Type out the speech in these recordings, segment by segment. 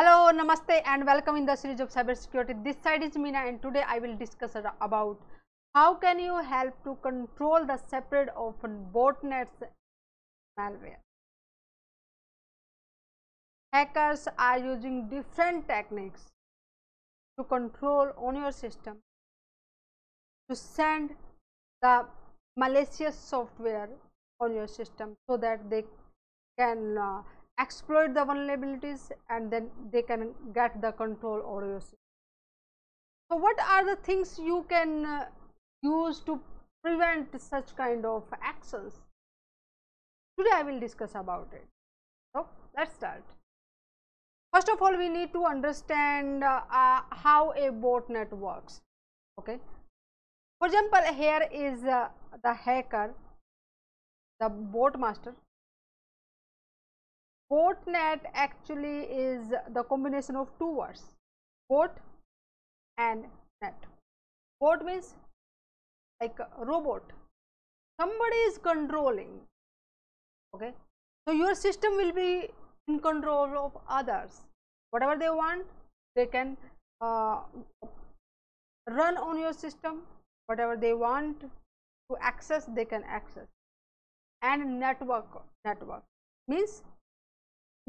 Hello, Namaste and welcome in the series of cybersecurity. This side is Meena and today I will discuss about how can you help to control the spread of botnets malware. Hackers are using different techniques to control on your system to send the malicious software on your system so that they can uh, exploit the vulnerabilities and then they can get the control over your system. So, what are the things you can uh, use to prevent such kind of actions? Today I will discuss about it. So, let us start. First of all, we need to understand uh, uh, how a botnet works. Okay. For example, here is uh, the hacker, the bot master. Botnet actually is the combination of two words, bot and net. Bot means like a robot. Somebody is controlling. Okay. So your system will be in control of others. Whatever they want, they can uh, run on your system whatever they want to access they can access and network network means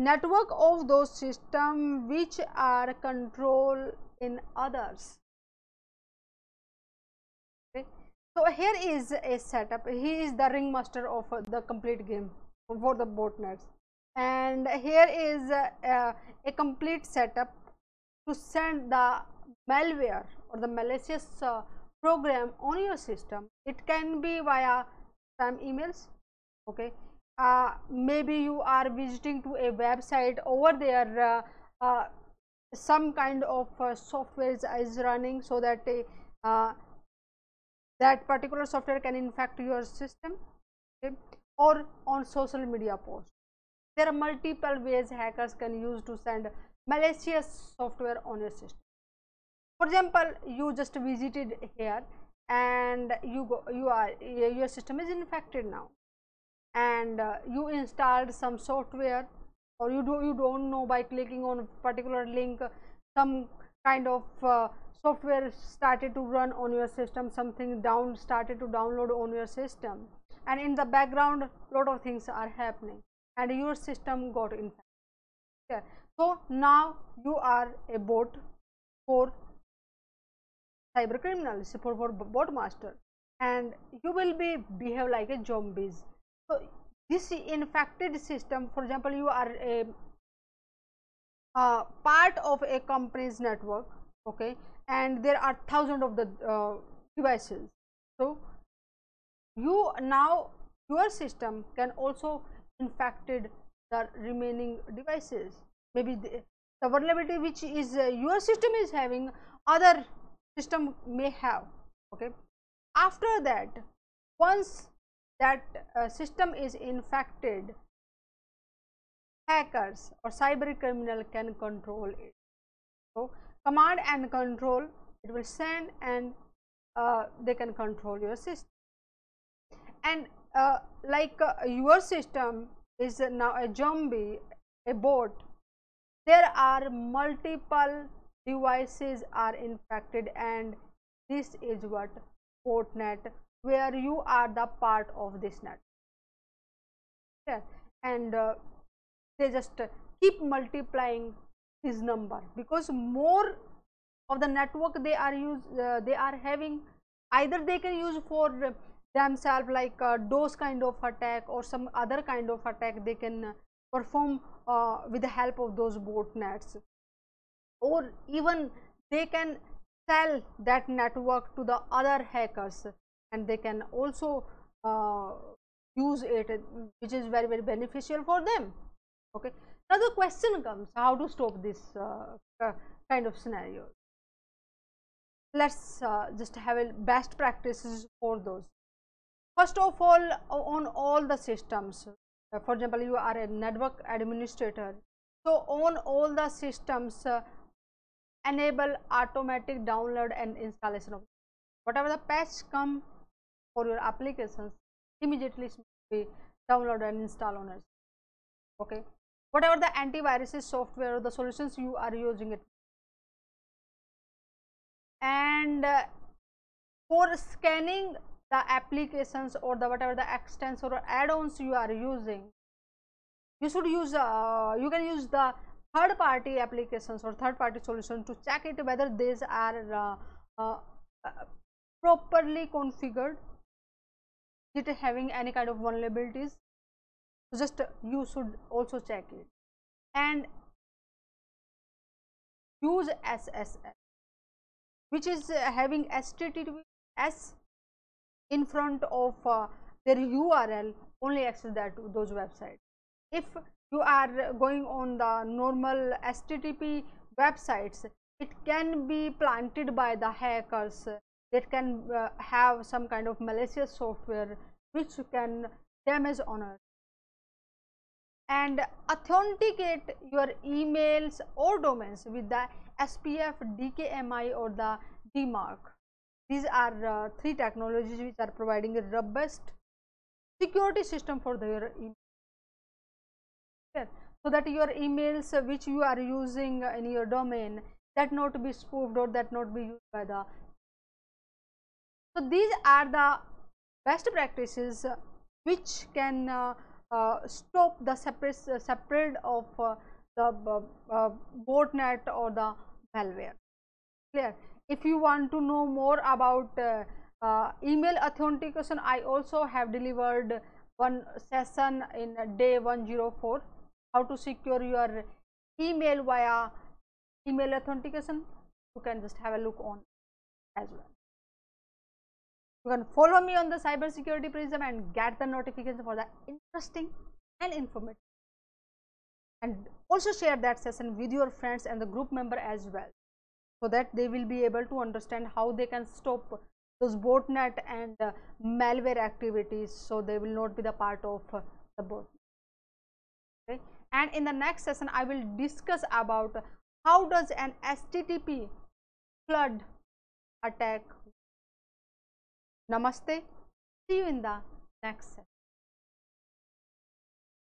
network of those system which are control in others. Okay. So here is a setup. He is the ringmaster of the complete game for the botnets. And here is uh, a complete setup to send the malware or the malicious uh, program on your system. It can be via spam emails. Okay uh, maybe you are visiting to a website over there uh, uh, some kind of uh, software is running so that uh, that particular software can infect your system okay, or on social media posts. There are multiple ways hackers can use to send malicious software on your system. For example you just visited here and you go you are your system is infected now and uh, you installed some software or you do you don't know by clicking on a particular link some kind of uh, software started to run on your system something down started to download on your system. And in the background lot of things are happening and your system got infected so now you are a bot for cyber criminals for, for bot master and you will be behave like a zombies so this infected system for example you are a uh, part of a company's network okay and there are thousands of the uh, devices. So you now your system can also infected the remaining devices. Maybe the, the vulnerability which is uh, your system is having other system may have okay. After that once that uh, system is infected hackers or cyber criminal can control it. So command and control it will send and uh, they can control your system. And uh, like uh, your system is now a zombie a bot there are multiple devices are infected and this is what botnet where you are the part of this net. Yeah. and uh, they just keep multiplying this number. Because more of the network they are use uh, they are having either they can use for themselves like uh, DOS kind of attack or some other kind of attack they can perform uh, with the help of those botnets or even they can sell that network to the other hackers and they can also uh, use it which is very very beneficial for them. Okay. Now the question comes how to stop this uh, kind of scenario? Let's uh, just have a best practices for those. First of all on all the systems uh, for example you are a network administrator. So on all the systems uh, enable automatic download and installation of whatever the patch come for your applications immediately be downloaded and installed on it. Okay? Whatever the antivirus software or the solutions you are using it. And uh, for scanning the applications or the whatever the extensor or add-ons you are using you should use uh, you can use the third party applications or third party solution to check it whether these are uh, uh, uh properly configured it having any kind of vulnerabilities just you should also check it and use SSL which is uh, having HTTPS in front of uh, their URL only access that to those websites. If you are going on the normal HTTP websites, it can be planted by the hackers that can uh, have some kind of malicious software which can damage honor and authenticate your emails or domains with the SPF, DKIM or the DMARC. These are uh, three technologies which are providing a robust security system for your email. So that your emails which you are using in your domain that not be spoofed or that not be used by the. So these are the best practices uh, which can uh, uh, stop the separate, uh, separate of uh, the botnet or the malware. Clear? If you want to know more about email authentication i also have delivered one session in day 104 how to secure your email via email authentication? You can just have a look on as well you can follow me on the cybersecurity prism and get the notification for the interesting and informative. And also share that session with your friends and the group member as well so that they will be able to understand how they can stop those botnet and uh, malware activities so they will not be the part of uh, the bot okay? And in the next session i will discuss about how does an http flood attack Namaste. See you in the next session.